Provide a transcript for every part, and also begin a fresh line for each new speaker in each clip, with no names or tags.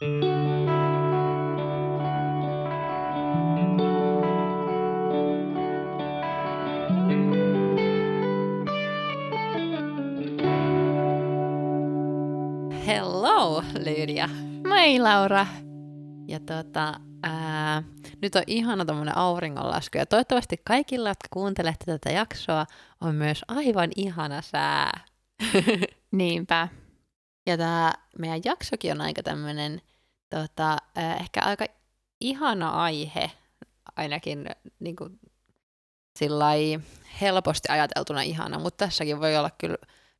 Hello, Lydia.
Moi Laura.
Ja tota, ää, nyt on ihana tämmönen auringonlasku ja toivottavasti kaikilla, jotka kuuntelette tätä jaksoa, on myös aivan ihana sää.
Niinpä.
Ja tämä meidän jaksokin on aika tämmöinen tota, ehkä aika ihana aihe, ainakin niin kuin, sillai, helposti ajateltuna ihana, mutta tässäkin voi olla kyllä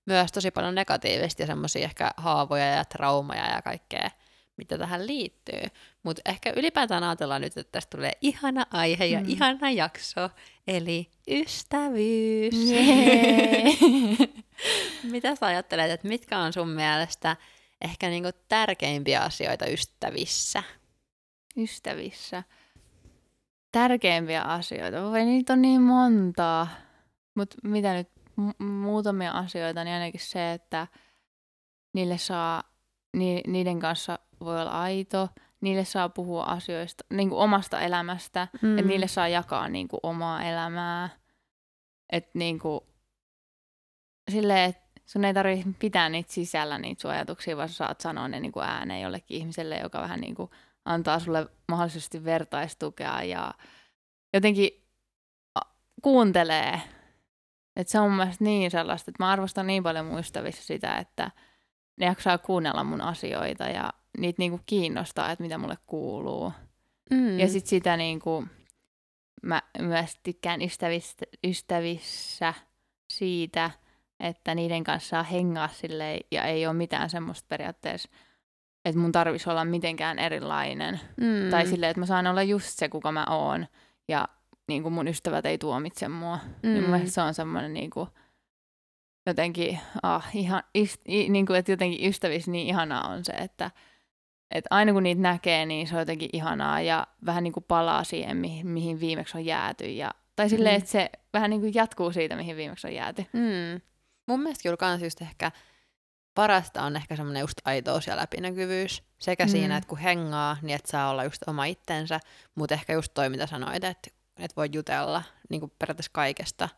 myös tosi paljon negatiivista ja semmoisia ehkä haavoja ja traumaja ja kaikkea, mitä tähän liittyy. Mutta ehkä ylipäätään ajatellaan nyt, että tästä tulee ihana aihe ja mm. ihana jakso, eli ystävyys.
Yeah.
Mitä sä ajattelet, että mitkä on sun mielestä ehkä niinku tärkeimpiä asioita ystävissä?
Ystävissä. Tärkeimpiä asioita. Voi niitä on niin montaa. Mutta mitä nyt mu- muutamia asioita, niin ainakin se, että niille saa, ni, niiden kanssa voi olla aito, niille saa puhua asioista, niin kuin omasta elämästä, mm. että niille saa jakaa niin kuin omaa elämää. Että niin kuin, silleen, että sun ei tarvitse pitää niitä sisällä, niitä sun ajatuksia, vaan sä saat sanoa ne niin kuin ääneen jollekin ihmiselle, joka vähän niin kuin antaa sulle mahdollisesti vertaistukea ja jotenkin kuuntelee. Että se on mun mielestä niin sellaista, että mä arvostan niin paljon muistavissa sitä, että ne jaksaa kuunnella mun asioita ja niitä niinku kiinnostaa, että mitä mulle kuuluu. Mm. Ja sitten sitä niinku, mä myös tykkään ystävissä, ystävissä siitä, että niiden kanssa saa hengaa silleen, ja ei ole mitään semmoista periaatteessa, että mun tarvitsisi olla mitenkään erilainen. Mm. Tai silleen, että mä saan olla just se, kuka mä oon, ja niin kuin mun ystävät ei tuomitse mua. Mm. Niin mun se on semmoinen niin kuin, jotenkin, ah, ihan, ist, i, niin kuin, että jotenkin ystävissä niin ihanaa on se, että että aina kun niitä näkee, niin se on jotenkin ihanaa ja vähän niin kuin palaa siihen, mihin, mihin viimeksi on jääty. Ja, tai silleen, mm. että se vähän niin kuin jatkuu siitä, mihin viimeksi on jääty.
Mm. Mun mielestä kyllä kans just ehkä parasta on ehkä semmoinen just aitous ja läpinäkyvyys. Sekä mm. siinä, että kun hengaa, niin että saa olla just oma itsensä, mutta ehkä just toi, mitä sanoit, että, että voi jutella niin kuin periaatteessa kaikesta,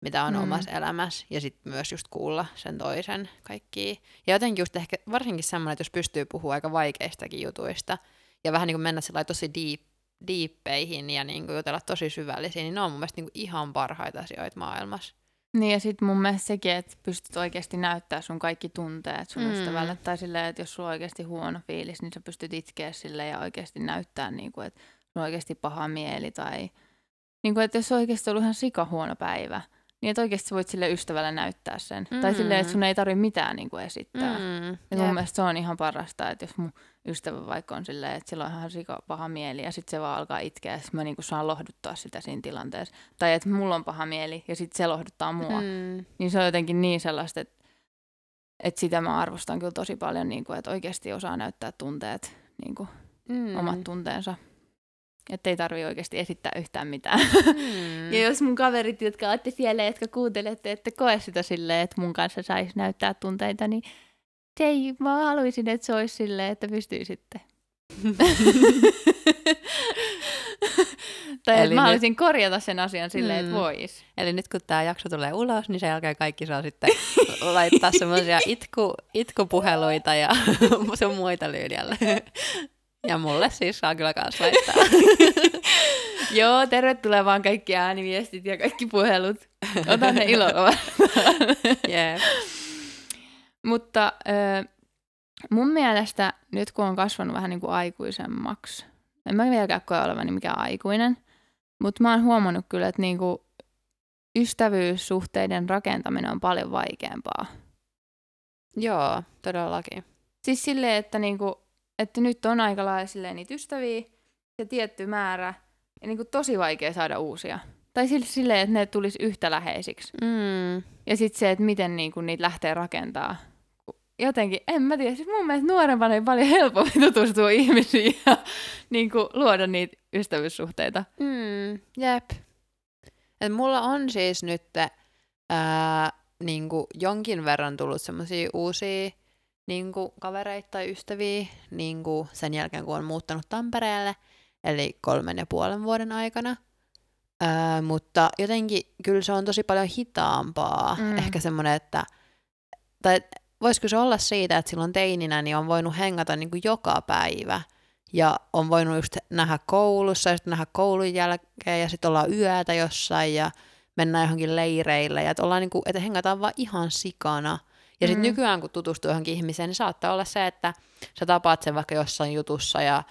mitä on mm. omassa elämässä, ja sitten myös just kuulla sen toisen kaikki. Ja jotenkin just ehkä varsinkin semmoinen, että jos pystyy puhumaan aika vaikeistakin jutuista, ja vähän niin kuin mennä tosi deep, diippeihin ja niin kuin jutella tosi syvällisiin, niin ne on mun mielestä niin kuin ihan parhaita asioita maailmassa.
Niin ja sitten mun mielestä sekin, että pystyt oikeasti näyttää sun kaikki tunteet sun mm. ystävälle. Tai silleen, että jos sulla on oikeasti huono fiilis, niin sä pystyt itkeä sille ja oikeasti näyttää, niin kuin, että sulla on oikeasti paha mieli. Tai niin kuin, että jos on oikeasti ollut ihan sika huono päivä, niin että oikeasti voit sille ystävälle näyttää sen. Mm. Tai silleen, että sun ei tarvitse mitään niin kuin esittää. Mm. Ja mun mielestä se on ihan parasta, että jos mun ystävä vaikka on silleen, että sillä on ihan sika paha mieli ja sitten se vaan alkaa itkeä ja mä niinku saan lohduttaa sitä siinä tilanteessa. Tai että mulla on paha mieli ja sitten se lohduttaa mua. Mm. Niin se on jotenkin niin sellaista, että, että sitä mä arvostan kyllä tosi paljon, niin kuin, että oikeasti osaa näyttää tunteet, niin kuin, mm. omat tunteensa. Että ei tarvi oikeasti esittää yhtään mitään. Mm. ja jos mun kaverit, jotka olette siellä, jotka kuuntelette, että koe sitä silleen, että mun kanssa saisi näyttää tunteita, niin se ei, mä haluaisin, että se olisi silleen, että pystyy sitten. tai Eli mä haluaisin nyt... korjata sen asian silleen, mm. että vois.
Eli nyt kun tämä jakso tulee ulos, niin sen jälkeen kaikki saa sitten laittaa semmoisia itku, itkupuheluita ja sun muita Lydialle. Ja mulle siis saa kyllä kans laittaa.
Joo, tervetuloa vaan kaikki ääniviestit ja kaikki puhelut. Otan ne ilolla
yeah.
Mutta äh, mun mielestä nyt kun on kasvanut vähän niin kuin aikuisemmaksi, en mä vieläkään koe olevani mikään aikuinen, mutta mä oon huomannut kyllä, että niin kuin ystävyyssuhteiden rakentaminen on paljon vaikeampaa.
Joo, todellakin.
Siis silleen, että, niinku, että nyt on aika lailla niitä ystäviä ja tietty määrä, ja niinku tosi vaikea saada uusia. Tai silleen, että ne tulisi yhtä läheisiksi.
Mm.
Ja sitten se, että miten niinku niitä lähtee rakentaa. Jotenkin, en mä tiedä, siis mun mielestä nuorempana ei paljon helpommin tutustua ihmisiin ja niinku, luoda niitä ystävyyssuhteita.
Mm, jep. Et mulla on siis nyt ää, niinku jonkin verran tullut semmoisia uusia niin kuin kavereita tai ystäviä niin kuin sen jälkeen, kun on muuttanut Tampereelle, eli kolmen ja puolen vuoden aikana. Öö, mutta jotenkin kyllä se on tosi paljon hitaampaa. Mm. Ehkä semmoinen, että tai voisiko se olla siitä, että silloin teininä niin on voinut hengata niin kuin joka päivä ja on voinut just nähdä koulussa ja sitten nähdä koulun jälkeen ja sitten ollaan yötä jossain ja mennään johonkin leireille ja että, ollaan niin kuin, että hengataan vaan ihan sikana. Ja sitten mm. nykyään, kun tutustuu johonkin ihmiseen, niin saattaa olla se, että sä tapaat sen vaikka jossain jutussa ja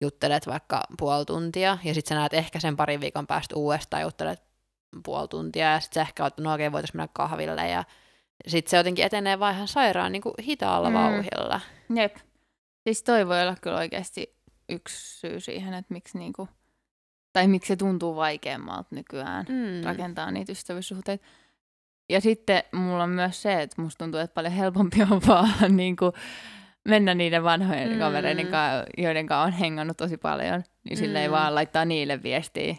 juttelet vaikka puoli tuntia, ja sitten sä näet ehkä sen parin viikon päästä uudestaan juttelet puoli tuntia, ja sitten sä ehkä oot, no okei, voitaisiin mennä kahville, ja sitten se jotenkin etenee vaan ihan sairaan niin kuin hitaalla mm. vauhilla.
Jep. Siis toi voi olla kyllä oikeasti yksi syy siihen, että miksi niinku, tai miksi se tuntuu vaikeammalta nykyään mm. rakentaa niitä ystävyyssuhteita. Ja sitten mulla on myös se, että musta tuntuu, että paljon helpompi on vaan niinku, mennä niiden vanhojen mm. kavereiden kanssa, joiden kanssa on hengannut tosi paljon, niin sille ei mm. vaan laittaa niille viestiä,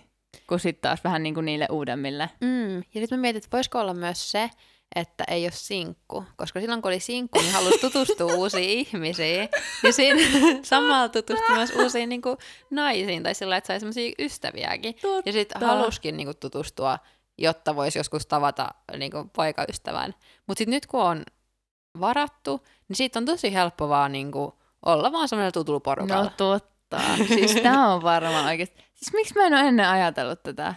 kun sitten taas vähän niin kuin niille uudemmille.
Mm. Ja nyt mä mietin, että voisiko olla myös se, että ei ole sinkku, koska silloin kun oli sinkku, niin halusi tutustua uusiin ihmisiin. Ja siinä samalla tutustui myös uusiin niin kuin, naisiin, tai sillä että sai sellaisia ystäviäkin. Totta. Ja sitten haluskin niin kuin, tutustua, jotta voisi joskus tavata niin kuin, poikaystävän. Mutta sitten nyt kun on varattu, niin siitä on tosi helppo vaan niin kuin, olla vaan semmoinen tutulla porukalla.
No totta. Siis tämä on varmaan oikeasti. Siis miksi mä en ole ennen ajatellut tätä?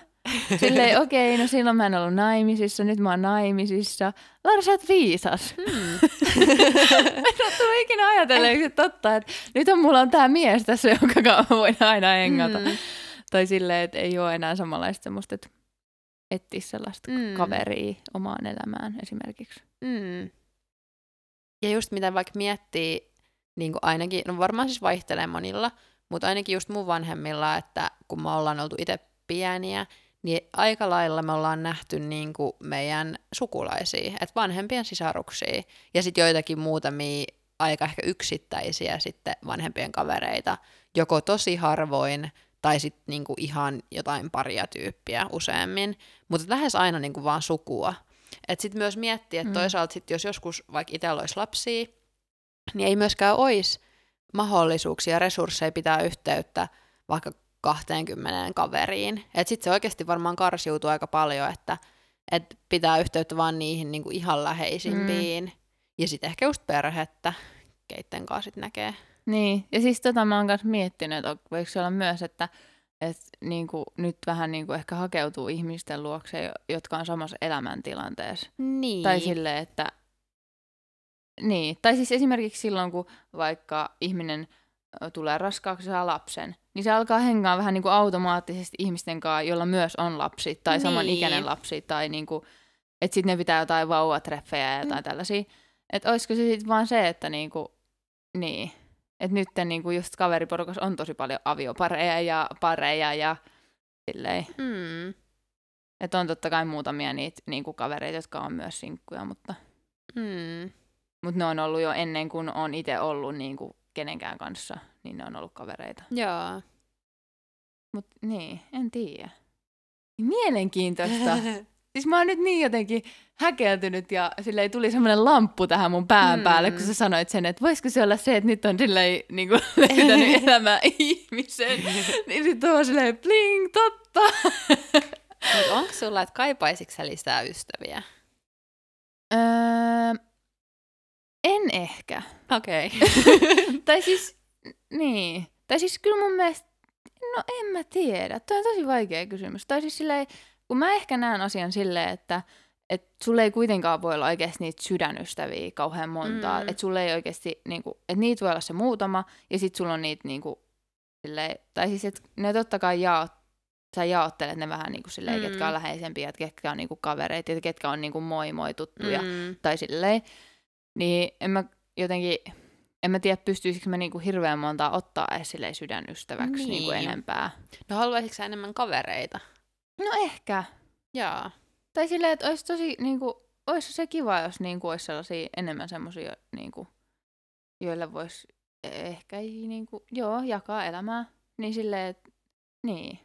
Silleen, okei, okay, no silloin mä en ollut naimisissa, nyt mä oon naimisissa. Laura, sä oot viisas. Hmm. mä en ole tullut ikinä ajatelleeksi, että totta, että nyt on mulla on tää mies tässä, jonka kanssa voin aina hengata. Hmm. Tai silleen, että ei ole enää samanlaista semmoista, että etsiä sellaista hmm. kaveria omaan elämään esimerkiksi.
Hmm. Ja just mitä vaikka miettii, niin kuin ainakin, no varmaan siis vaihtelee monilla, mutta ainakin just mun vanhemmilla, että kun me ollaan oltu itse pieniä, niin aika lailla me ollaan nähty niin kuin meidän sukulaisia, että vanhempien sisaruksia ja sitten joitakin muutamia aika ehkä yksittäisiä sitten vanhempien kavereita, joko tosi harvoin tai sitten niinku ihan jotain paria tyyppiä useammin, mutta lähes aina niinku vaan sukua. Että sitten myös miettiä, että mm. toisaalta sit jos joskus vaikka itsellä olisi lapsia, niin ei myöskään olisi mahdollisuuksia ja resursseja pitää yhteyttä vaikka 20 kaveriin. Että sitten se oikeasti varmaan karsiutuu aika paljon, että et pitää yhteyttä vaan niihin niinku ihan läheisimpiin. Mm. Ja sitten ehkä just perhettä, keitten kanssa sit näkee.
Niin, ja siis tota mä oon kanssa miettinyt, että voiko se olla myös, että et niinku, nyt vähän niinku ehkä hakeutuu ihmisten luokse, jotka on samassa elämäntilanteessa.
Niin.
Tai silleen, että niin, tai siis esimerkiksi silloin, kun vaikka ihminen tulee raskaaksi saa lapsen, niin se alkaa hengaa vähän niin kuin automaattisesti ihmisten kanssa, joilla myös on lapsi tai niin. samanikäinen lapsi, tai niin kuin, että sitten ne pitää jotain vauvatreffejä ja jotain mm. tällaisia. Että olisiko se sitten vaan se, että niin kuin, niin, että nyt niin kuin just kaveriporukassa on tosi paljon aviopareja ja pareja ja silleen. Mm. Että on totta kai muutamia niitä niin kuin kavereita, jotka on myös sinkkuja, mutta... Mm. Mutta ne on ollut jo ennen kuin on itse ollut niin kuin kenenkään kanssa, niin ne on ollut kavereita.
Joo.
Mut niin, en tiedä. Mielenkiintoista. siis mä oon nyt niin jotenkin häkeltynyt ja sille tuli semmoinen lamppu tähän mun pään mm. päälle, kun sä sanoit sen, että voisiko se olla se, että nyt on silleen niin kuin, löytänyt elämää ihmisen. niin sit on silleen bling, totta.
Mut onko sulla, että kaipaisitko sä lisää ystäviä?
Öö, en ehkä.
Okei. Okay.
tai siis, niin. Tai siis kyllä mun mielestä, no en mä tiedä. Tuo on tosi vaikea kysymys. Tai siis silleen, kun mä ehkä näen asian silleen, että et sulle ei kuitenkaan voi olla oikeasti niitä sydänystäviä kauhean montaa. Mm. Että sulle ei oikeasti, niinku, että niitä voi olla se muutama, ja sit sulla on niitä niinku, silleen, tai siis, että ne totta kai jaot, sä jaottelet ne vähän niinku silleen, mm. ketkä on läheisempiä, että ketkä on niinku kavereita, ja ketkä on niinku moi moi tuttuja, mm. tai silleen. Niin en mä jotenkin, en mä tiedä pystyisikö mä niinku hirveän montaa ottaa esille sydänystäväksi niin. niinku enempää.
No haluaisitko sä enemmän kavereita?
No ehkä.
Jaa.
Tai silleen, että olisi tosi niinku, olisi se kiva, jos niinku olisi sellaisia enemmän semmoisia, niinku, joille voisi ehkä niinku, joo, jakaa elämää. Niin silleen, että niin.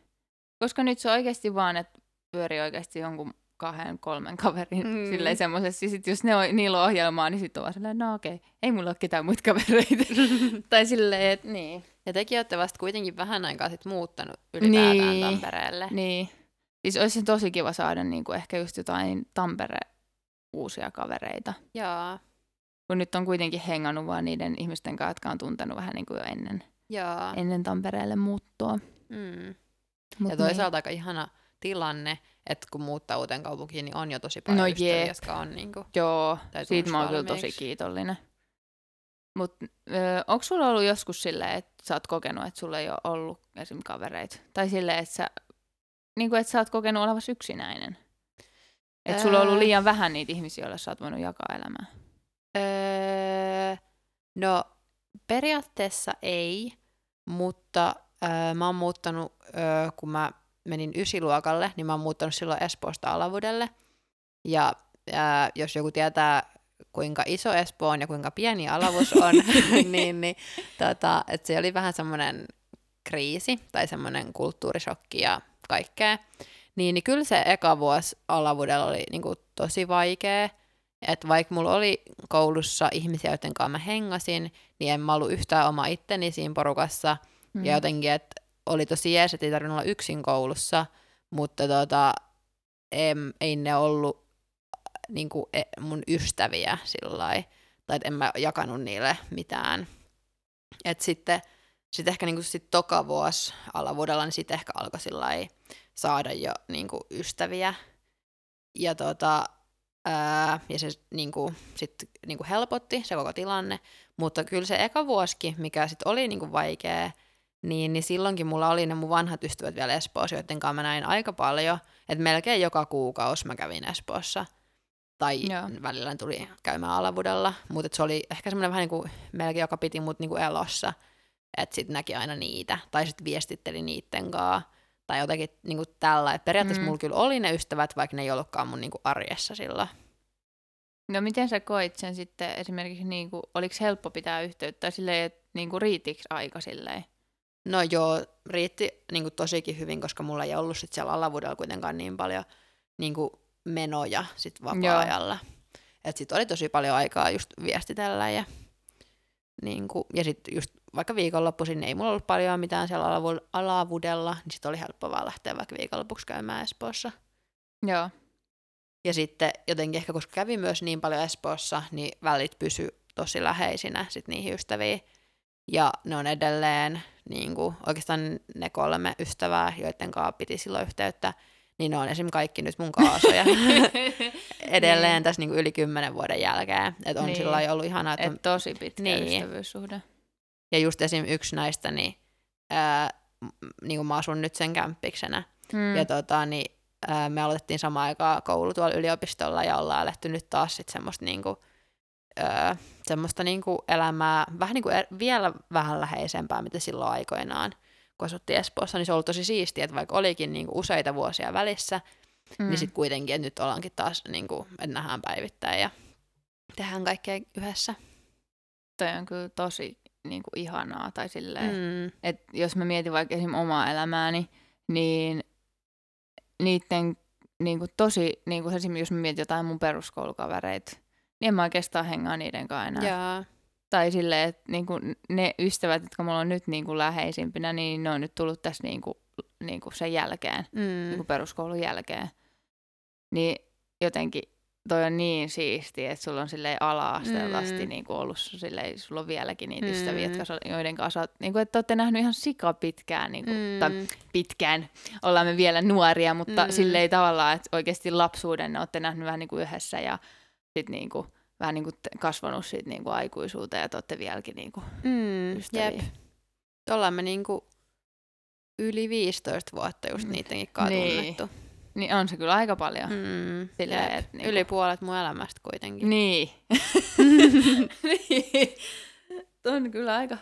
Koska nyt se on oikeasti vaan, että pyörii oikeasti jonkun kahden, kolmen kaverin
Mm.
silleen semmoisessa. Sitten jos ne on, niillä on ohjelmaa, niin sitten on vaan silleen, no okei, ei mulla ole ketään muita kavereita. tai silleen, että niin.
Ja tekin olette vasta kuitenkin vähän aikaa sitten muuttanut ylipäätään
Niin.
Tampereelle.
Niin. Siis olisi tosi kiva saada niin kuin ehkä just jotain Tampere uusia kavereita.
Joo,
Kun nyt on kuitenkin hengannut vaan niiden ihmisten kanssa, jotka on tuntenut vähän niin kuin jo ennen,
joo.
ennen Tampereelle muuttoa.
Mm.
Mut
Ja toisaalta aika ihana tilanne, että kun muuttaa uuteen kaupunkiin, niin on jo tosi paljon
No
ystäviä,
jep.
jotka on.
Niin. Joo,
Tai
siitä mä oon kyllä tosi kiitollinen. Mutta onko sulla ollut joskus silleen, että sä oot kokenut, että sulla ei ole ollut esim. kavereita? Tai silleen, että sä, niin kuin, että sä oot kokenut olevasi yksinäinen? Että sulla on ollut
Ää.
liian vähän niitä ihmisiä, joille sä oot voinut jakaa elämää.
Öö, no periaatteessa ei, mutta öö, mä oon muuttanut, öö, kun mä menin ysiluokalle, niin mä oon muuttanut silloin Espoosta Alavudelle. Ja öö, jos joku tietää, kuinka iso Espoo on ja kuinka pieni Alavus on, niin, niin tota, et se oli vähän semmoinen kriisi tai semmoinen kulttuurishokki ja kaikkea. Niin, niin kyllä se eka vuosi Alavudella oli niinku tosi vaikea. Että vaikka mulla oli koulussa ihmisiä, joiden kanssa mä hengasin, niin en mä ollut yhtään oma itteni siinä porukassa. Mm. Ja jotenkin, että oli tosi jees, että ei tarvinnut olla yksin koulussa, mutta tota, em, ei ne ollut niinku, e, mun ystäviä sillä. Tai että en mä jakanut niille mitään. Et sitten sit ehkä niinku sit toka vuosi alavuodella, niin sitten ehkä alkoi sillä saada jo niinku ystäviä. Ja tota, Ää, ja se niinku, sit, niinku helpotti se koko tilanne, mutta kyllä se eka vuosikin, mikä sit oli niinku vaikea, niin, niin silloinkin mulla oli ne mun vanhat ystävät vielä Espoossa, joiden kanssa mä näin aika paljon, että melkein joka kuukausi mä kävin Espoossa. Tai
Joo.
välillä tuli käymään Alavudella, mutta se oli ehkä semmoinen vähän niin kuin melkein joka piti mut niinku elossa, että sit näki aina niitä, tai sitten viestitteli niitten kanssa, tai jotenkin niinku tällä. Et periaatteessa
Mm.
mulla kyllä oli ne ystävät, vaikka ne ei ollutkaan mun niinku arjessa silloin.
No miten sä koit sen sitten esimerkiksi, niin kuin, oliko helppo pitää yhteyttä silleen, että niin kuin riitikö aika silleen?
No joo, riitti niinku tosikin hyvin, koska mulla ei ollut sit siellä alavuudella kuitenkaan niin paljon niinku menoja sit vapaa-ajalla. Et sit oli tosi paljon aikaa just viestitellä ja, niinku, ja sit just vaikka viikonloppuisin ei mulla ollut paljon mitään siellä alavu- alavuudella, niin sit oli helppo vaan lähteä vaikka viikonlopuksi käymään Espoossa.
Joo.
Ja sitten jotenkin ehkä, koska kävi myös niin paljon Espoossa, niin välit pysy tosi läheisinä sit niihin ystäviin. Ja ne on edelleen niin kuin, oikeastaan ne kolme ystävää, joiden kanssa piti silloin yhteyttä, niin ne on esim. kaikki nyt mun kaasoja edelleen
Niin.
tässä niin kuin yli kymmenen vuoden jälkeen. Että on
Niin.
sillä ollut ihanaa, että
Et tosi pitkä
Niin.
niin. ystävyyssuhde.
Ja just esim. yksi näistä, niin, ää, niin kuin mä asun nyt sen kämppiksenä,
Mm.
Ja tota, niin, ää, me aloitettiin samaan aikaan koulu tuolla yliopistolla ja ollaan eletty nyt taas sit semmoista, niinku, ää, semmoista niinku elämää vähän niinku er, vielä vähän läheisempää, mitä silloin aikoinaan, kun asuttiin Espoossa, niin se on ollut tosi siistiä, että vaikka olikin niinku useita vuosia välissä, mm. niin sitten kuitenkin, että nyt ollaankin taas, niinku, että nähdään päivittäin ja tehdään kaikkea yhdessä.
Toi on kyllä tosi niin kuin, ihanaa. Tai silleen, mm. Että jos mä mietin vaikka esim. omaa elämääni, niin niiden niin kuin, tosi, niin kuin esimerkiksi jos mä mietin jotain mun peruskoulukavereita, niin en mä oikeastaan hengaa niiden kanssa enää.
Jaa.
Tai silleen, että niin kuin, ne ystävät, jotka mulla on nyt niin kuin, läheisimpinä, niin ne on nyt tullut tässä niin kuin, niin kuin sen jälkeen,
Mm.
niin kuin peruskoulun jälkeen. Niin jotenkin toi on niin siistiä, että sulla on silleen ala-asteelta asti
Mm.
niin kuin ollut silleen, sulla on vieläkin niitä
Mm.
ystäviä, jotka, sä- joiden kanssa oot, niin kuin, että olette nähnyt ihan sika pitkään, niin kuin, mm. tai
Mm.
pitkään, ollaan me vielä nuoria, mutta
Mm.
mm. silleen tavallaan, että oikeasti lapsuuden ne olette nähnyt vähän niin kuin yhdessä ja sitten niin kuin, vähän niin kuin kasvanut siitä niin kuin aikuisuuteen ja te olette vieläkin niin kuin
Mm.
ystäviä.
Jep. Ollaan me niinku yli 15 vuotta just
Mm.
niidenkin kanssa
Niin.
tunnettu.
Niin on se kyllä aika paljon. Mm. Silleen, et niinku-
Yli puolet mun elämästä kuitenkin.
Niin. niin. On kyllä aika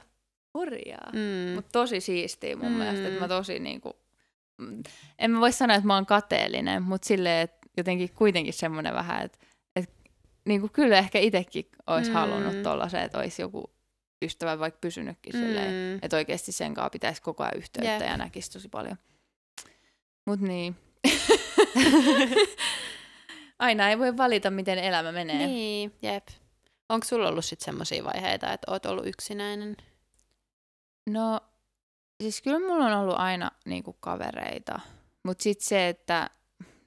hurjaa. Mm. Mutta tosi siistiä mun
Mm.
mielestä, että mä tosi niinku, en mä voi sanoa, että mä oon kateellinen, mutta silleen, että jotenkin kuitenkin semmoinen vähän, että, että niinku kyllä ehkä itsekin olisi
Mm.
halunnut tollasen, että olisi joku ystävä vaikka pysynytkin mm. silleen, että oikeasti sen kanssa pitäisi koko ajan yhteyttä
Jep.
ja näkisi tosi paljon. Mut niin. Aina ei voi valita, miten elämä menee.
Niin, jep. Onko sulla ollut sitten semmoisia vaiheita, että oot ollut yksinäinen?
No, siis kyllä mulla on ollut aina niinku kavereita. Mutta sitten se, että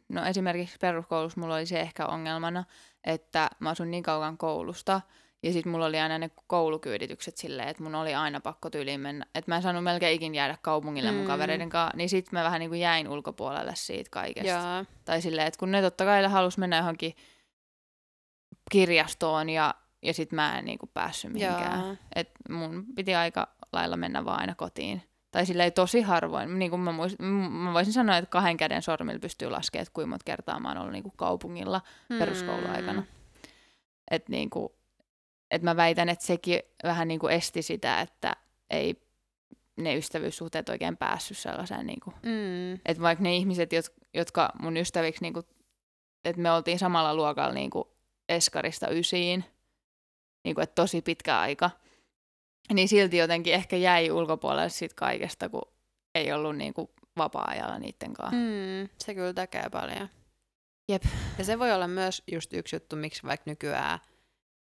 no esimerkiksi peruskoulussa mulla oli se ehkä ongelmana, että mä asun niin kauan koulusta, ja sitten mulla oli aina ne koulukyyditykset silleen, että mun oli aina pakko tyyliin mennä. Että mä en saanut melkein ikin jäädä kaupungille mun
Mm.
kavereiden kanssa, niin sitten mä vähän niin kuin jäin ulkopuolelle siitä kaikesta.
Joo.
Tai silleen, että kun ne totta kai halus mennä johonkin kirjastoon ja, ja sitten mä en niin kuin päässyt mihinkään.
Joo.
Et mun piti aika lailla mennä vaan aina kotiin. Tai silleen tosi harvoin. Niin kuin mä, muist, mä voisin sanoa, että kahden käden sormilla pystyy laskemaan, että kuinka monta kertaa mä oon ollut niin kuin kaupungilla peruskouluaikana.
Mm.
Et niin kuin, et mä väitän, että sekin vähän niin kuin esti sitä, että ei ne ystävyyssuhteet oikein päässyt sellaiseen, niin kuin,
Mm.
että vaikka ne ihmiset, jot- jotka mun ystäviksi, niin kuin, että me oltiin samalla luokalla niin kuin eskarista ysiin, niin kuin, että tosi pitkä aika, niin silti jotenkin ehkä jäi ulkopuolelle siitä kaikesta, kun ei ollut niin kuin vapaa-ajalla niiden kanssa.
Mm. Se kyllä tekee paljon.
Jep.
Ja se voi olla myös just yksi juttu, miksi vaikka nykyään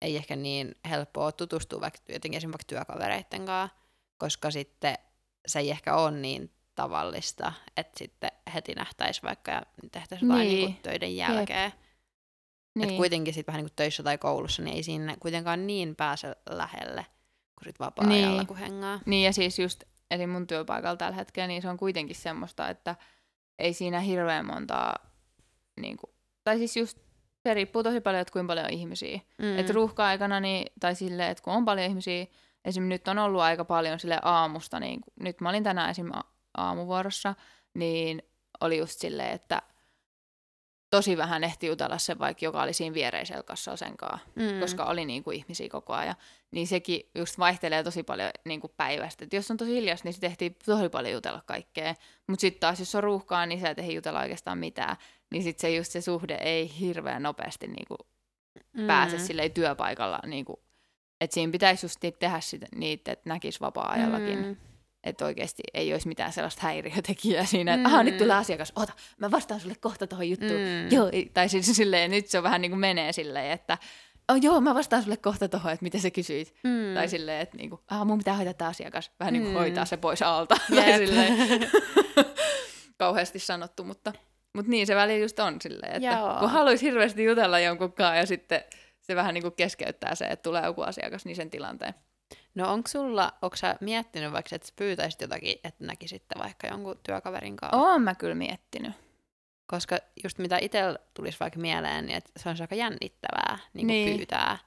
ei ehkä niin helppoa tutustua vaikka jotenkin esimerkiksi vaikka työkavereiden kanssa, koska sitten se ei ehkä ole niin tavallista, että sitten heti nähtäisi vaikka ja tehtäisiin jotain
Niin.
niin. Niin töiden jälkeen. Niin. Että kuitenkin sitten vähän niin kuin töissä tai koulussa, niin ei siinä kuitenkaan niin pääse lähelle kuin sit vapaa-ajalla,
Niin.
kun hengaa.
Niin ja siis just eli mun työpaikalla tällä hetkellä, niin se on kuitenkin semmoista, että ei siinä hirveän montaa, niin kuin, tai siis just se riippuu tosi paljon, että kuinka paljon on ihmisiä.
Mm.
Että ruuhka-aikana, niin, tai silleen, että kun on paljon ihmisiä, esim. nyt on ollut aika paljon sille aamusta, niin nyt mä olin tänään esim. aamuvuorossa, niin oli just silleen, että tosi vähän ehti jutella se vaikka, joka oli siinä viereisellä kassalla sen kanssa
mm.
koska oli niin kuin ihmisiä koko ajan, niin sekin just vaihtelee tosi paljon niin kuin päivästä. Et jos on tosi hiljasta, niin sitten ehtii tosi paljon jutella kaikkea. Mutta sitten taas, jos on ruuhkaa, niin sä et ehdi jutella oikeastaan mitään. Niin sitten se just se suhde ei hirveän nopeasti niin kuin
mm.
pääse silleen työpaikalla. Niin kuin, että siinä pitäisi just tehdä niitä, että näkisi vapaa-ajallakin. Mm.
Mm.
Että oikeasti ei olisi mitään sellaista häiriötekijää siinä, että mm. nyt tulee asiakas, ota, mä vastaan sulle kohta tuohon juttuun.
Mm.
Joo, tai siis silleen, nyt se on vähän niin kuin menee silleen, että oh, joo, mä vastaan sulle kohta tuohon, että mitä sä kysyit.
Mm.
Mm. Tai silleen, että niinku, ah, mun pitää hoitaa tämä asiakas. Vähän niin kuin
Mm.
hoitaa se pois alta. tai silleen, kauheasti sanottu, mutta, mutta niin se väli just on silleen, että
Joo.
kun haluaisi hirveästi jutella jonkun kanssa ja sitten se vähän niin kuin keskeyttää se, että tulee joku asiakas, niin sen tilanteen.
No onko sulla, onko sä miettinyt vaikka, että pyytäisit jotakin, että näkisitte vaikka jonkun työkaverin kanssa?
Oon mä kyllä miettinyt.
Koska just mitä itsellä tulisi vaikka mieleen, niin että se on aika jännittävää niin
Niin.
pyytää.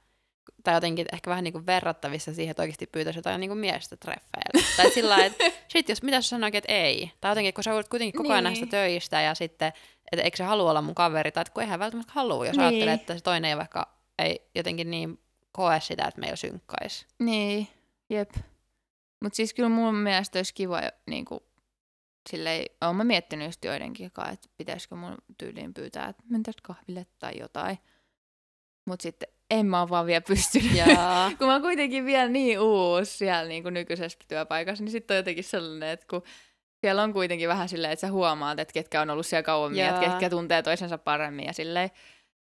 Tai jotenkin ehkä vähän niin kuin verrattavissa siihen, että oikeasti pyytäisi jotain niin kuin miestä treffeillä. tai sillä lailla, että sit jos mitä sä sanoikin, että ei. Tai jotenkin, kun sä olet kuitenkin koko ajan
Niin.
näistä töistä ja sitten, että eikö se halua olla mun kaveri, tai että kun eihän välttämättä halua, jos
niin.
ajattelee, että se toinen ei vaikka ei jotenkin niin koe sitä, että meillä synkkaisi.
Niin, jep. Mutta siis kyllä mun mielestä olisi kiva, niin kuin, silleen, oon mä miettinyt just joidenkin kanssa, että pitäisikö mun tyyliin pyytää, että mentäis kahville tai jotain. Mutta sitten en mä oo vaan vielä pystynyt.
Ja,
kun mä oon kuitenkin vielä niin uusi siellä niin kuin nykyisessä työpaikassa, niin sitten on jotenkin sellainen, että kun siellä on kuitenkin vähän silleen, että sä huomaat, että ketkä on ollut siellä kauemmin,
Jaa.
että ketkä tuntee toisensa paremmin ja silleen.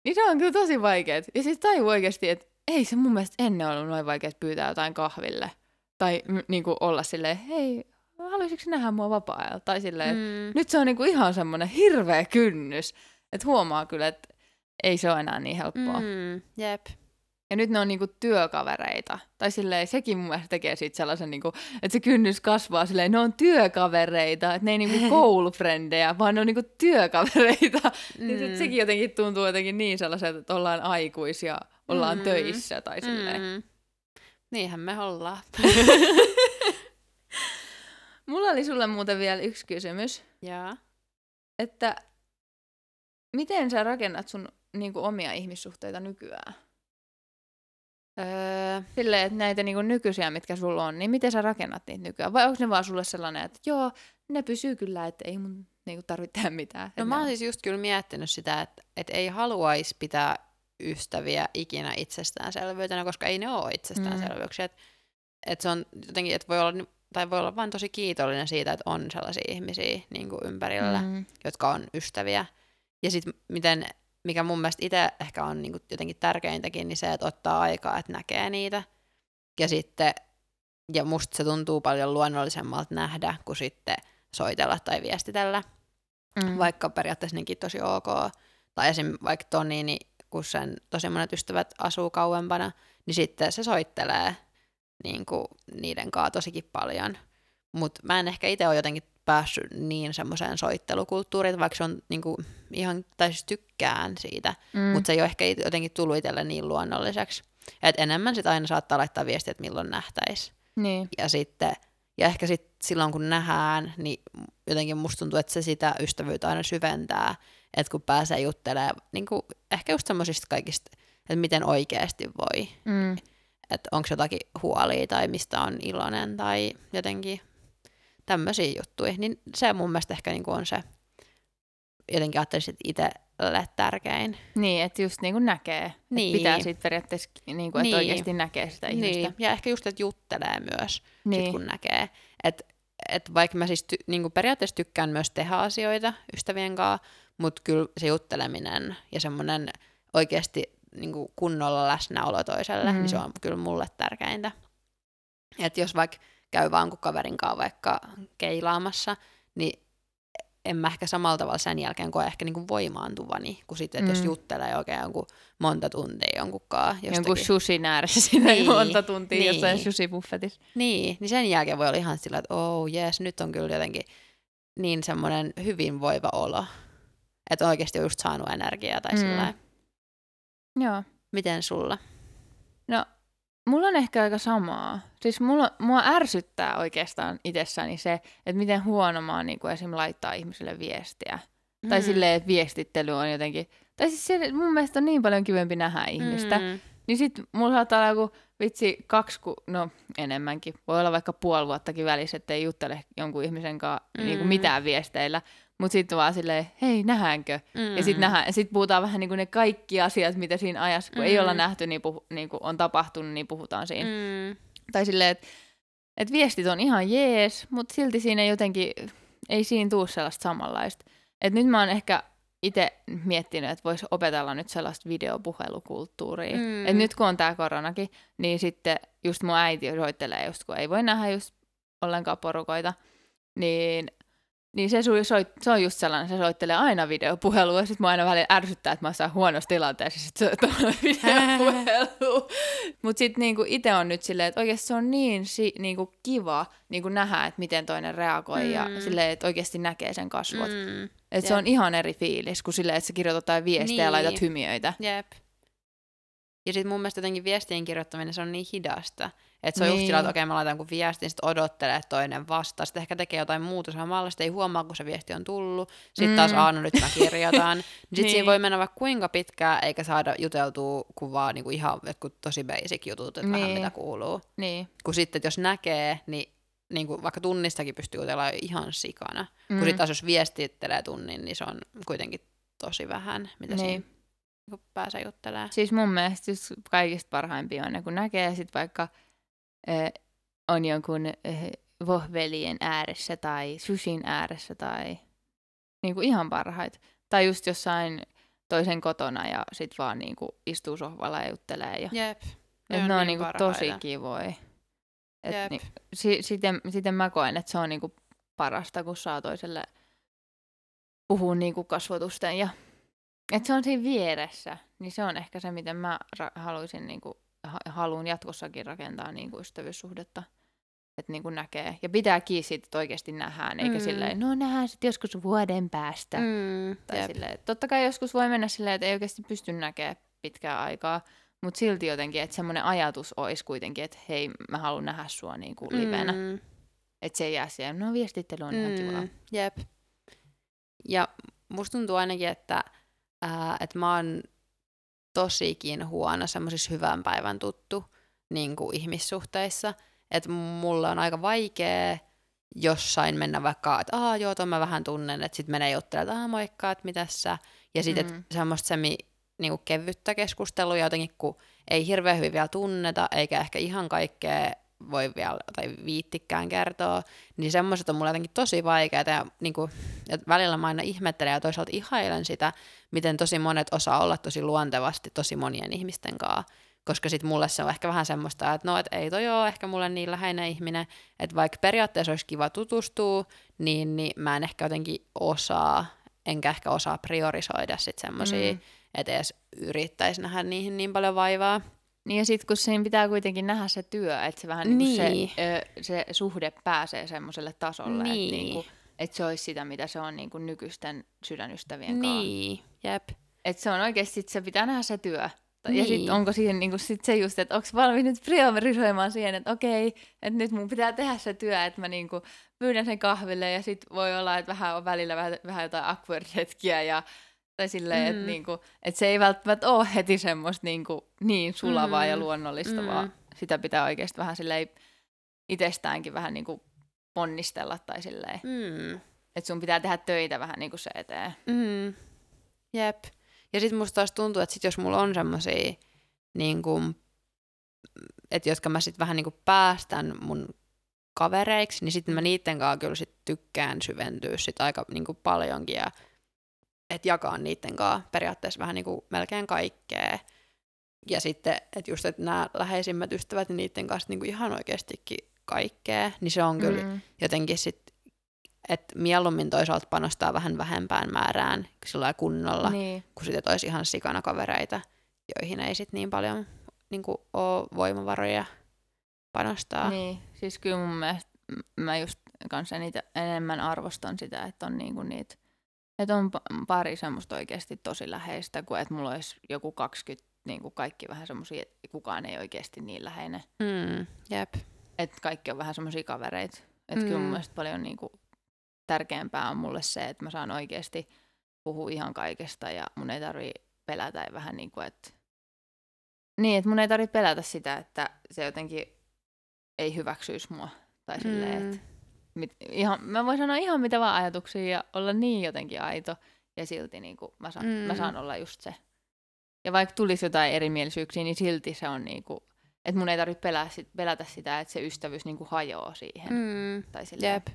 Niin se on kyllä tosi vaikeet. Ja siis tajuu oikeasti, että ei se mun mielestä ennen ollut noin vaikeet pyytää jotain kahville. Tai m- niin kuin olla silleen, hei, haluaisitko nähdä mua vapaa-ajalla? Tai silleen, mm. nyt se on niin kuin ihan semmoinen hirveä kynnys. Että huomaa kyllä, että ei se ole enää niin helppoa. Mm.
jep.
Ja nyt ne on niinku työkavereita. Tai silleen, sekin mun mielestä tekee siitä sellaisen, niinku, että se kynnys kasvaa silleen, ne on työkavereita, että ne ei niinku koulufrendejä, vaan ne on niinku työkavereita. Mm. Niin sit sekin jotenkin tuntuu jotenkin niin sellaiselta, että ollaan aikuisia, ollaan
Mm.
töissä tai silleen.
Mm. Niinhän me ollaan.
Mulla oli sulle muuten vielä yksi kysymys,
Jaa.
että miten sä rakennat sun niinku, omia ihmissuhteita nykyään?
Öö,
Silleen, että näitä niinku nykyisiä, mitkä sulla on, niin miten sä rakennat niitä nykyään? Vai onko ne vaan sulle sellainen, että joo, ne pysyy kyllä, että ei mun niinku tarvitse tehdä mitään.
no mä oon
on-
siis just kyllä miettinyt sitä, että, että ei haluaisi pitää ystäviä ikinä itsestäänselvyytenä, koska ei ne ole itsestäänselvyyksiä. Mm. Että et se on jotenkin, että voi olla, tai voi olla vain tosi kiitollinen siitä, että on sellaisia ihmisiä niin kuin ympärillä, mm.
Mm.
jotka on ystäviä. Ja sitten miten mikä mun mielestä itse ehkä on niin kuin jotenkin tärkeintäkin, niin se, että ottaa aikaa, että näkee niitä. Ja sitten, ja musta se tuntuu paljon luonnollisemmalta nähdä, kuin sitten soitella tai viestitellä. Mm. Vaikka periaatteessa niinkin tosi ok. Tai esim. vaikka Toni, niin kun sen tosi monet ystävät asuu kauempana, niin sitten se soittelee niin kuin niiden kanssa tosikin paljon. Mutta mä en ehkä itse ole jotenkin päässyt niin semmoiseen soittelukulttuuriin, vaikka se on niin kuin, ihan, tai siis tykkään siitä, mm. mutta se ei ole ehkä jotenkin tullut itselle niin luonnolliseksi. Et enemmän sitten aina saattaa laittaa viestiä, että milloin nähtäisi.
Niin.
Ja sitten, ja ehkä sitten silloin kun nähdään, niin jotenkin musta tuntuu, että se sitä ystävyyttä aina syventää, että kun pääsee juttelemaan, niin kuin, ehkä just semmoisista kaikista, että miten oikeasti voi.
Mm.
Että onko jotakin huolia tai mistä on iloinen tai jotenkin tämmöisiä juttuja. Niin se mun mielestä ehkä niin kuin on se, jotenkin ajattelisin, että itselle tärkein.
Niin, että just niin kuin näkee.
Niin.
Että pitää sitten periaatteessa, niin kuin, että
Niin.
oikeasti näkee sitä ihmistä.
Niin. Ja ehkä just, että juttelee myös,
Niin.
sit kun näkee. Että et vaikka mä siis ty, niin periaatteessa tykkään myös tehdä asioita ystävien kanssa, mutta kyllä se jutteleminen ja semmoinen oikeasti niin kunnolla läsnäolo toiselle,
Mm.
niin se on kyllä mulle tärkeintä. Että jos vaikka käy vaan kun kaverin kanssa vaikka keilaamassa, niin en mä ehkä samalla tavalla sen jälkeen koe ehkä niinku voimaantuvani, kuin sitten, että jos
Mm.
juttelee oikein jonkun monta tuntia jonkun kanssa
Jonkun
jostakin.
sushin ääressä siinä
Niin.
monta tuntia
Niin.
jossain sushibuffetissa.
Niin, niin sen jälkeen voi olla ihan sillä, että oh jees, nyt on kyllä jotenkin niin semmoinen hyvinvoiva olo. Että oikeasti on just saanut energiaa tai
Mm.
sillä
Joo.
Miten sulla?
No, mulla on ehkä aika samaa. Siis mulla, mua ärsyttää oikeastaan itsessäni se, että miten huono mä oon niin esim. laittaa ihmisille viestiä. Mm. Tai silleen, että viestittely on jotenkin... Tai siis se, mun mielestä on niin paljon kivempi nähdä ihmistä. Mm. Niin sit mulla saattaa olla joku vitsi kaksi, ku, no enemmänkin. Voi olla vaikka puoli vuottakin välissä, ettei juttele jonkun ihmisen kanssa mm. niin kuin mitään viesteillä. Mutta sitten vaan silleen, hei, nähdäänkö?
Mm.
Ja sitten sit puhutaan vähän niin kuin ne kaikki asiat, mitä siinä ajassa, kun mm. ei
Mm.
olla nähty, niin, puhu, niin kuin on tapahtunut, niin puhutaan siinä. Mm.
Mm.
Tai silleen, että et viestit on ihan jees, mutta silti siinä ei jotenkin, ei siinä tuu sellaista samanlaista. Et nyt mä oon ehkä itse miettinyt, että voisi opetella nyt sellaista videopuhelukulttuuria. Mm.
Mm.
Et nyt kun on tämä koronakin, niin sitten just mun äiti soittelee, just kun ei voi nähdä just ollenkaan porukoita, niin niin se, sui- soit, se on just sellainen, se soittelee aina videopuhelua, ja sitten mä aina välillä ärsyttää, että mä oon huonossa tilanteessa, sit se on videopuhelu. Mutta sitten niinku itse on nyt silleen, että oikeasti se on niin si- niinku kiva niinku nähdä, että miten toinen reagoi, mm. ja silleen, että oikeasti näkee sen kasvot. Mm. Että se on ihan eri fiilis, kuin silleen, että sä kirjoitat jotain viestiä niin. ja
Niin.
laitat hymiöitä.
Jep. Ja sitten mun mielestä jotenkin viestien kirjoittaminen, se on niin hidasta. Että se on
Niin.
just sillä, että okei mä laitan kun viestin, sitten odottelee, että toinen vastaa. Sitten ehkä tekee jotain muuta samalla, sitten ei huomaa, kun se viesti on tullut. Sitten
Mm.
taas, aah, no nyt mä kirjoitan. Sitten
Niin.
siinä voi mennä vaikka kuinka pitkään, eikä saada juteltua kuin vaan niinku ihan jotkut tosi basic jutut, että vähän
Niin.
mitä kuuluu.
Niin.
Kun sitten, jos näkee, niin niin kuin vaikka tunnistakin pystyy jutella ihan sikana. Mm. Kun sitten taas jos viestittelee tunnin, niin se on kuitenkin tosi vähän, mitä
Niin.
siinä niin pääsee juttelemaan.
Siis mun mielestä just kaikista parhaimpia on ne, kun näkee sit vaikka äh, on jonkun äh, vohvelien ääressä tai sushin ääressä tai niinku ihan parhaita. Tai just jossain toisen kotona ja sit vaan niinku istuu sohvalla ja juttelee. Ja,
Jep.
et ne on
niin
niinku tosi kivoja. Et
Jep.
ni, si, siten, siten mä koen, että se on niinku parasta, kun saa toiselle puhua niinku kasvotusten ja että se on siinä vieressä, niin se on ehkä se, miten mä ra- haluaisin, niinku, ha- haluan jatkossakin rakentaa niinku ystävyyssuhdetta. Että niinku näkee. Ja pitää kiinni siitä, että oikeasti nähdään, eikä
Mm.
silleen, no nähdään sitten joskus vuoden päästä. Mm. Tai
jep.
silleen, totta kai joskus voi mennä silleen, että ei oikeasti pysty näkemään pitkää aikaa, mutta silti jotenkin, että semmoinen ajatus olisi kuitenkin, että hei, mä haluan nähdä sua niinku livenä. Mm.
Mm,
Että se ei jää siihen, no viestittely on mm. ihan kivaa.
Jep. Ja musta tuntuu ainakin, että, ää, että mä oon tosikin huono semmoisissa hyvän päivän tuttu niin kuin ihmissuhteissa. Että mulla on aika vaikea jossain mennä vaikka, että aah joo, ton mä vähän tunnen, että sitten menee juttelemaan, että aah moikka, että mitäs sä. Ja sitten
Mm.
mm. semmoista semi niin kuin kevyttä keskustelua jotenkin, kun ei hirveän hyvin vielä tunneta, eikä ehkä ihan kaikkea voi vielä tai viittikään kertoa, niin semmoiset on mulle jotenkin tosi vaikeita ja, niin kuin, ja välillä mä aina ihmettelen ja toisaalta ihailen sitä, miten tosi monet osaa olla tosi luontevasti tosi monien ihmisten kanssa, koska sitten mulle se on ehkä vähän semmoista, että no, et ei toi ole ehkä mulle niin läheinen ihminen, että vaikka periaatteessa olisi kiva tutustua, niin, niin mä en ehkä jotenkin osaa, enkä ehkä osaa priorisoida sitten semmoisia, mm. että edes yrittäisi nähdä niihin niin paljon vaivaa.
Niin ja sitten kun siinä pitää kuitenkin nähdä se työ, että se vähän niin.
Niin.
se, ö, se suhde pääsee semmoiselle tasolle,
Niin.
että, niinku, että se olisi sitä, mitä se on niinku nykyisten sydänystävien kanssa.
Niin, jep.
Että se on oikeasti, se pitää nähdä se työ. Ja
Niin.
sitten onko siihen niinku sit se just, että onko valmis nyt priorisoimaan siihen, että okei, että nyt mun pitää tehdä se työ, että mä niinku pyydän sen kahville ja sitten voi olla, että vähän on välillä vähän, vähän jotain awkward-hetkiä ja tai silleen, mm. että niinku, et se ei välttämättä ole heti semmoista niinku, niin sulavaa mm. ja luonnollista,
Mm.
vaan sitä pitää oikeasti vähän silleen itsestäänkin vähän niinku ponnistella tai silleen,
Mm.
että sun pitää tehdä töitä vähän niinku se eteen.
Mm. Jep. Ja sitten musta taas tuntuu, että sit jos mulla on semmosia, niin kuin, että jotka mä sitten vähän niin kuin päästän mun kavereiksi, niin sitten mä niitten kanssa kyllä sit tykkään syventyä sit aika niin kuin paljonkin ja että jakaa niitten kanssa periaatteessa vähän niin kuin melkein kaikkea. Ja sitten, että just, että nämä läheisimmät ystävät, niin niiden kanssa niin kuin ihan oikeastikin kaikkea, niin se on kyllä
Mm.
jotenkin sit, että mieluummin toisaalta panostaa vähän vähempään määrään sillä kunnolla, niin.
Niin.
kun sitten olisi ihan sikana kavereita, joihin ei sit niin paljon niin kuin, ole voimavaroja panostaa.
Niin, siis kyllä mun mielestä mä just kanssa niitä enemmän arvostan sitä, että on niinku niitä, että on pa- pari semmoista oikeasti tosi läheistä, kuin että mulla olisi joku 20, niinku kaikki vähän semmoisia, että kukaan ei oikeasti niin läheinen.
Mm, jep.
Että kaikki on vähän semmoisia kavereita. Että kyllä mun
Mm.
mielestä paljon niinku tärkeämpää on mulle se, että mä saan oikeasti puhua ihan kaikesta ja mun ei tarvi pelätä ja vähän niin kuin, että niin, että mun ei tarvitse pelätä sitä, että se jotenkin ei hyväksyisi mua. Tai silleen,
Mm.
että mit, ihan, mä voin sanoa ihan mitä vaan ajatuksia ja olla niin jotenkin aito. Ja silti niin kuin, mä, saan, mm. mä saan olla just se. Ja vaikka tulisi jotain erimielisyyksiä, niin silti se on niin kuin, että mun ei tarvitse pelätä, sit- pelätä sitä, että se ystävyys niin kuin hajoaa siihen. Mm.
Mm,
Tai silleen.
jep.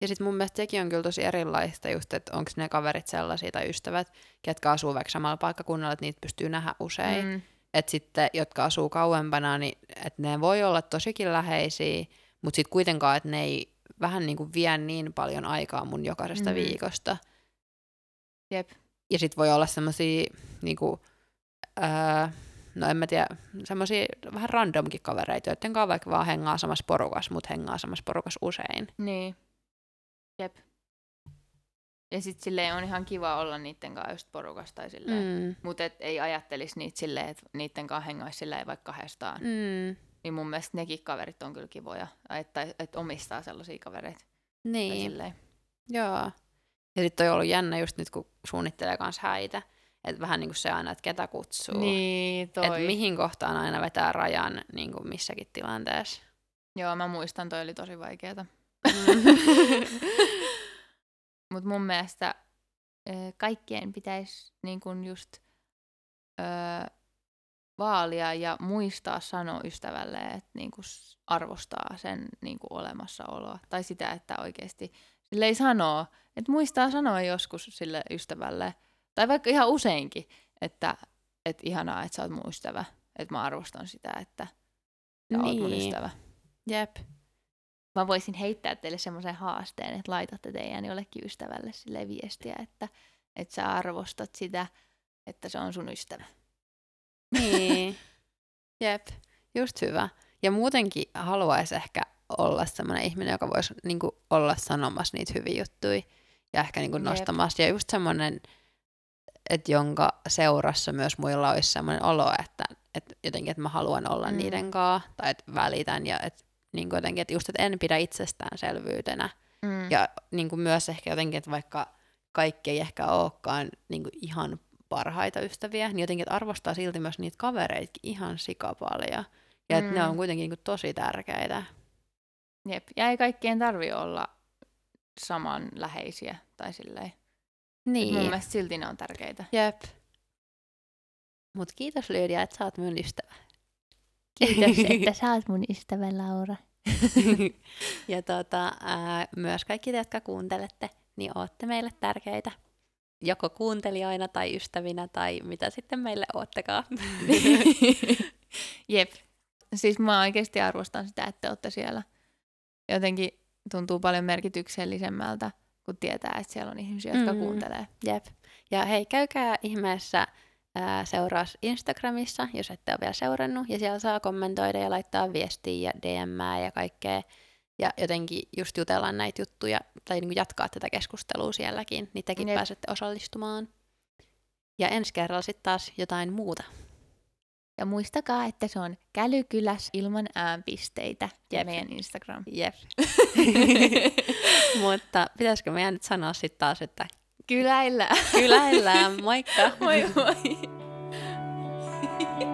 Ja sitten mun mielestä sekin on kyllä tosi erilaista just, että onko ne kaverit sellaisia tai ystävät, ketkä asuu vaikka samalla paikkakunnalla, että niitä pystyy nähdä usein.
Mm.
Että sitten, jotka asuu kauempana, niin että ne voi olla tosikin läheisiä, mutta sitten kuitenkaan, että ne ei vähän niin kuin vie niin paljon aikaa mun jokaisesta
Mm.
viikosta.
Jep.
Ja sitten voi olla semmoisia, niin kuin, öö, no en mä tiedä, semmoisia vähän randomkin kavereita, joiden kanssa vaikka vaan hengaa samassa porukassa, mutta hengaa samassa porukassa usein.
Niin. Jep. Ja sit silleen on ihan kiva olla niitten kanssa just porukasta tai silleen. Mm. Mutta et ei ajattelisi niitä silleen, että niitten kanssa hengaisi silleen vaikka kahdestaan. Mm. Niin mun mielestä nekin kaverit on kyllä kivoja. Että et omistaa sellaisia kavereita.
Niin, joo. Ja sitten on ollut jännä just nyt, kun suunnittelee kanssa häitä, että vähän niin kuin se aina, että ketä kutsuu.
Niin, toi.
Että mihin kohtaan aina vetää rajan niin kuin missäkin tilanteessa.
Joo, mä muistan, toi oli tosi vaikeeta.
Mm.
Mutta mun mielestä kaikkien pitäisi niin kun just ö, vaalia ja muistaa sanoa ystävälle, että niin kun s- arvostaa sen niin kun olemassaoloa. Tai sitä, että oikeasti sille ei sanoa, että muistaa sanoa joskus sille ystävälle, tai vaikka ihan useinkin, että, että ihanaa, että sä oot mun ystävä. Että mä arvostan sitä, että sä oot mun
Niin.
ystävä.
Jep.
Mä voisin heittää teille semmoisen haasteen, että laitatte teidän jollekin ystävälle sille viestiä, että, että sä arvostat sitä, että se on sun ystävä.
Niin. Jep. Just hyvä. Ja muutenkin haluaisi ehkä olla sellainen ihminen, joka voisi niin kuin, olla sanomassa niitä hyviä juttuja ja ehkä niin kuin,
Jep.
nostamassa. Ja just semmoinen, että jonka seurassa myös muilla olisi semmoinen olo, että, että jotenkin, että mä haluan olla mm. niiden kanssa tai että välitän ja että niin kuin jotenkin, että just, että en pidä itsestäänselvyytenä.
Mm.
Ja niin kuin myös ehkä jotenkin, että vaikka kaikki ei ehkä olekaan niin kuin ihan parhaita ystäviä, niin jotenkin, että arvostaa silti myös niitä kavereita ihan sikapalja. Ja että ne
Mm.
on kuitenkin niin kuin tosi tärkeitä.
Jep. Ja ei kaikkien tarvi olla samanläheisiä tai silleen.
Niin.
Mun mielestä silti ne on tärkeitä.
Jep. Mut kiitos Lydia, että sä oot mun ystävä.
Kiitos, että sä oot mun ystävä Laura.
ja tota, ää, myös kaikki te, jotka kuuntelette, niin ootte meille tärkeitä. Joko kuuntelijoina tai ystävinä tai mitä sitten meille oottekaan.
Jep. Siis mä oikeasti arvostan sitä, että olette siellä. Jotenkin tuntuu paljon merkityksellisemmältä, kun tietää, että siellä on ihmisiä, jotka mm. kuuntelee.
Jep. Ja hei, käykää ihmeessä ää, seuraas Instagramissa, jos ette ole vielä seurannut, ja siellä saa kommentoida ja laittaa viestiä ja DM ja kaikkea. Ja jotenkin just jutellaan näitä juttuja, tai niin jatkaa tätä keskustelua sielläkin, niin tekin Jep. pääsette osallistumaan. Ja ensi kerralla sitten taas jotain muuta.
Ja muistakaa, että se on kälykyläs ilman äänpisteitä ja meidän Instagram.
Jep. Mutta pitäisikö meidän nyt sanoa sitten taas, että
Kyläillään.
Kyläillään, moikka!
moi moi!